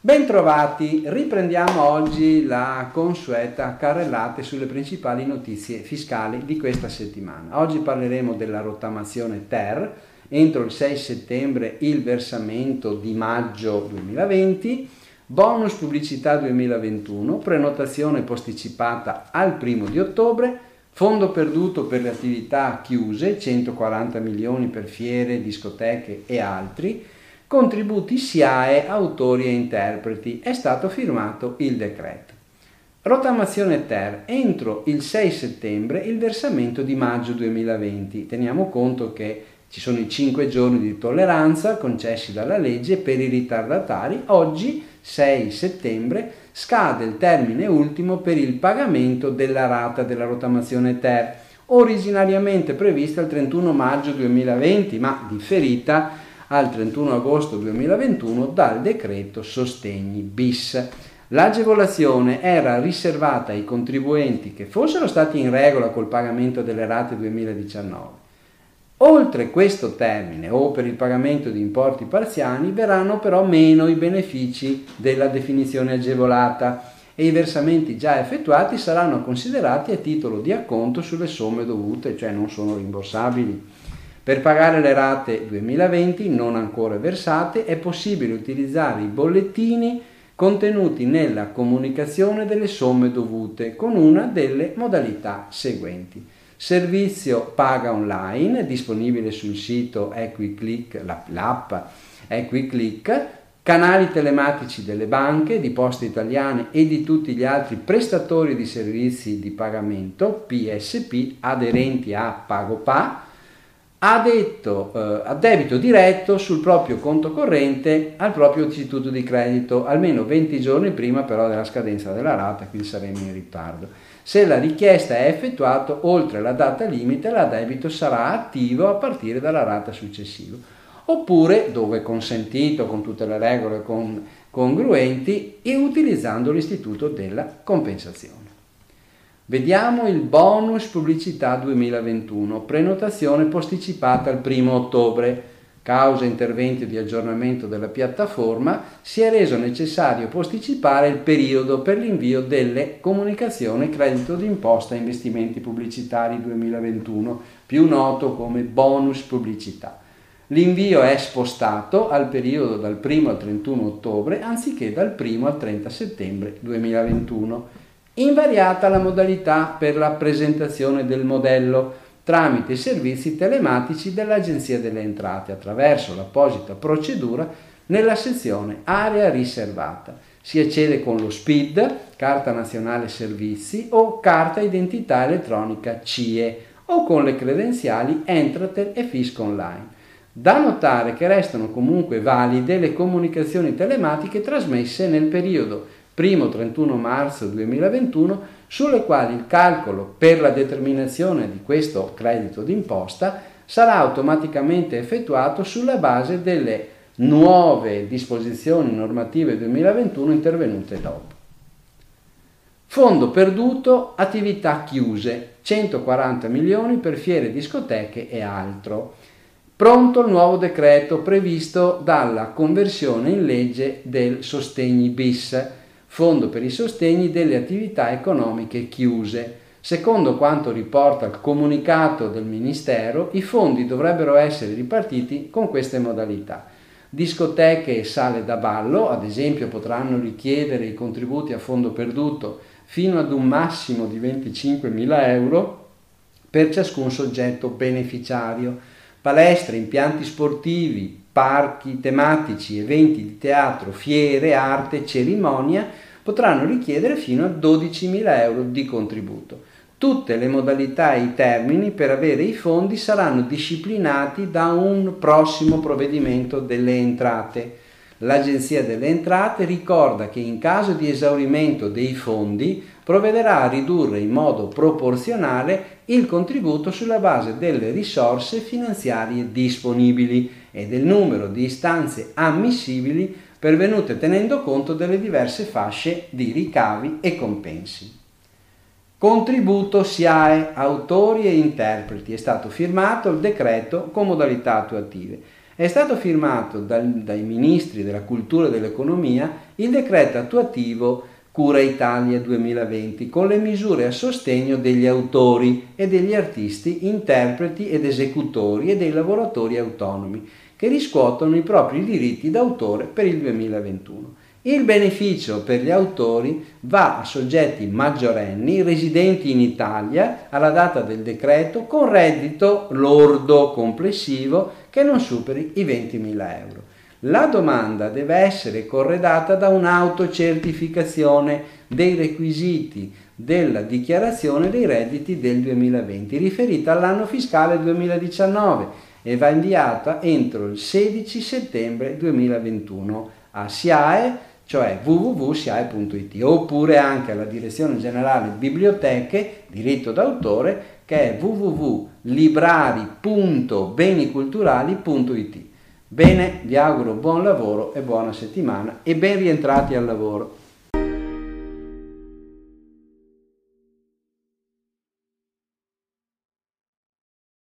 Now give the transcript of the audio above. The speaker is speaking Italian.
Bentrovati, riprendiamo oggi la consueta carrellata sulle principali notizie fiscali di questa settimana. Oggi parleremo della rottamazione TER, entro il 6 settembre il versamento di maggio 2020, bonus pubblicità 2021, prenotazione posticipata al primo di ottobre, fondo perduto per le attività chiuse, 140 milioni per fiere, discoteche e altri, contributi SIAE, autori e interpreti. È stato firmato il decreto. Rottamazione Ter, entro il 6 settembre il versamento di maggio 2020. Teniamo conto che ci sono i 5 giorni di tolleranza concessi dalla legge per i ritardatari. Oggi, 6 settembre, scade il termine ultimo per il pagamento della rata della rottamazione Ter, originariamente prevista il 31 maggio 2020, ma differita al 31 agosto 2021 dal decreto Sostegni bis. L'agevolazione era riservata ai contribuenti che fossero stati in regola col pagamento delle rate 2019. Oltre questo termine o per il pagamento di importi parziali verranno però meno i benefici della definizione agevolata e i versamenti già effettuati saranno considerati a titolo di acconto sulle somme dovute, cioè non sono rimborsabili. Per pagare le rate 2020 non ancora versate è possibile utilizzare i bollettini contenuti nella comunicazione delle somme dovute con una delle modalità seguenti. Servizio paga online disponibile sul sito EquiClick, l'app EquiClick, canali telematici delle banche, di Poste Italiane e di tutti gli altri prestatori di servizi di pagamento PSP aderenti a PagoPA ha detto eh, a debito diretto sul proprio conto corrente al proprio istituto di credito almeno 20 giorni prima però della scadenza della rata, quindi saremo in ritardo. Se la richiesta è effettuata oltre la data limite, l'addebito sarà attivo a partire dalla rata successiva. Oppure, dove consentito con tutte le regole con, congruenti, e utilizzando l'istituto della compensazione. Vediamo il bonus pubblicità 2021, prenotazione posticipata al 1 ottobre. Causa interventi di aggiornamento della piattaforma, si è reso necessario posticipare il periodo per l'invio delle comunicazioni credito d'imposta e investimenti pubblicitari 2021, più noto come bonus pubblicità. L'invio è spostato al periodo dal 1 al 31 ottobre anziché dal 1 al 30 settembre 2021 invariata la modalità per la presentazione del modello tramite i servizi telematici dell'Agenzia delle Entrate attraverso l'apposita procedura nella sezione Area riservata. Si accede con lo SPID, Carta Nazionale Servizi o Carta Identità Elettronica CIE o con le credenziali Entratel e Fisco Online. Da notare che restano comunque valide le comunicazioni telematiche trasmesse nel periodo 1-31 marzo 2021, sulle quali il calcolo per la determinazione di questo credito d'imposta sarà automaticamente effettuato sulla base delle nuove disposizioni normative 2021 intervenute dopo. Fondo perduto, attività chiuse, 140 milioni per fiere, discoteche e altro. Pronto il nuovo decreto previsto dalla conversione in legge del Sostegni bis Fondo per i sostegni delle attività economiche chiuse. Secondo quanto riporta il comunicato del Ministero, i fondi dovrebbero essere ripartiti con queste modalità. Discoteche e sale da ballo, ad esempio, potranno richiedere i contributi a fondo perduto fino ad un massimo di 25.000 euro per ciascun soggetto beneficiario. Palestre, impianti sportivi, parchi tematici, eventi di teatro, fiere, arte, cerimonia potranno richiedere fino a 12.000 euro di contributo. Tutte le modalità e i termini per avere i fondi saranno disciplinati da un prossimo provvedimento delle entrate. L'Agenzia delle Entrate ricorda che in caso di esaurimento dei fondi provvederà a ridurre in modo proporzionale il contributo sulla base delle risorse finanziarie disponibili e del numero di istanze ammissibili pervenute tenendo conto delle diverse fasce di ricavi e compensi. Contributo SIAE, autori e interpreti. È stato firmato il decreto con modalità attuative. È stato firmato dal, dai ministri della cultura e dell'economia il decreto attuativo Cura Italia 2020 con le misure a sostegno degli autori e degli artisti, interpreti ed esecutori e dei lavoratori autonomi che riscuotono i propri diritti d'autore per il 2021. Il beneficio per gli autori va a soggetti maggiorenni residenti in Italia alla data del decreto con reddito lordo complessivo che non superi i 20.000 euro. La domanda deve essere corredata da un'autocertificazione dei requisiti della dichiarazione dei redditi del 2020 riferita all'anno fiscale 2019 e va inviata entro il 16 settembre 2021 a SIAE cioè www.siae.it, oppure anche alla Direzione Generale Biblioteche, diritto d'autore, che è www.librari.beniculturali.it. Bene, vi auguro buon lavoro e buona settimana e ben rientrati al lavoro.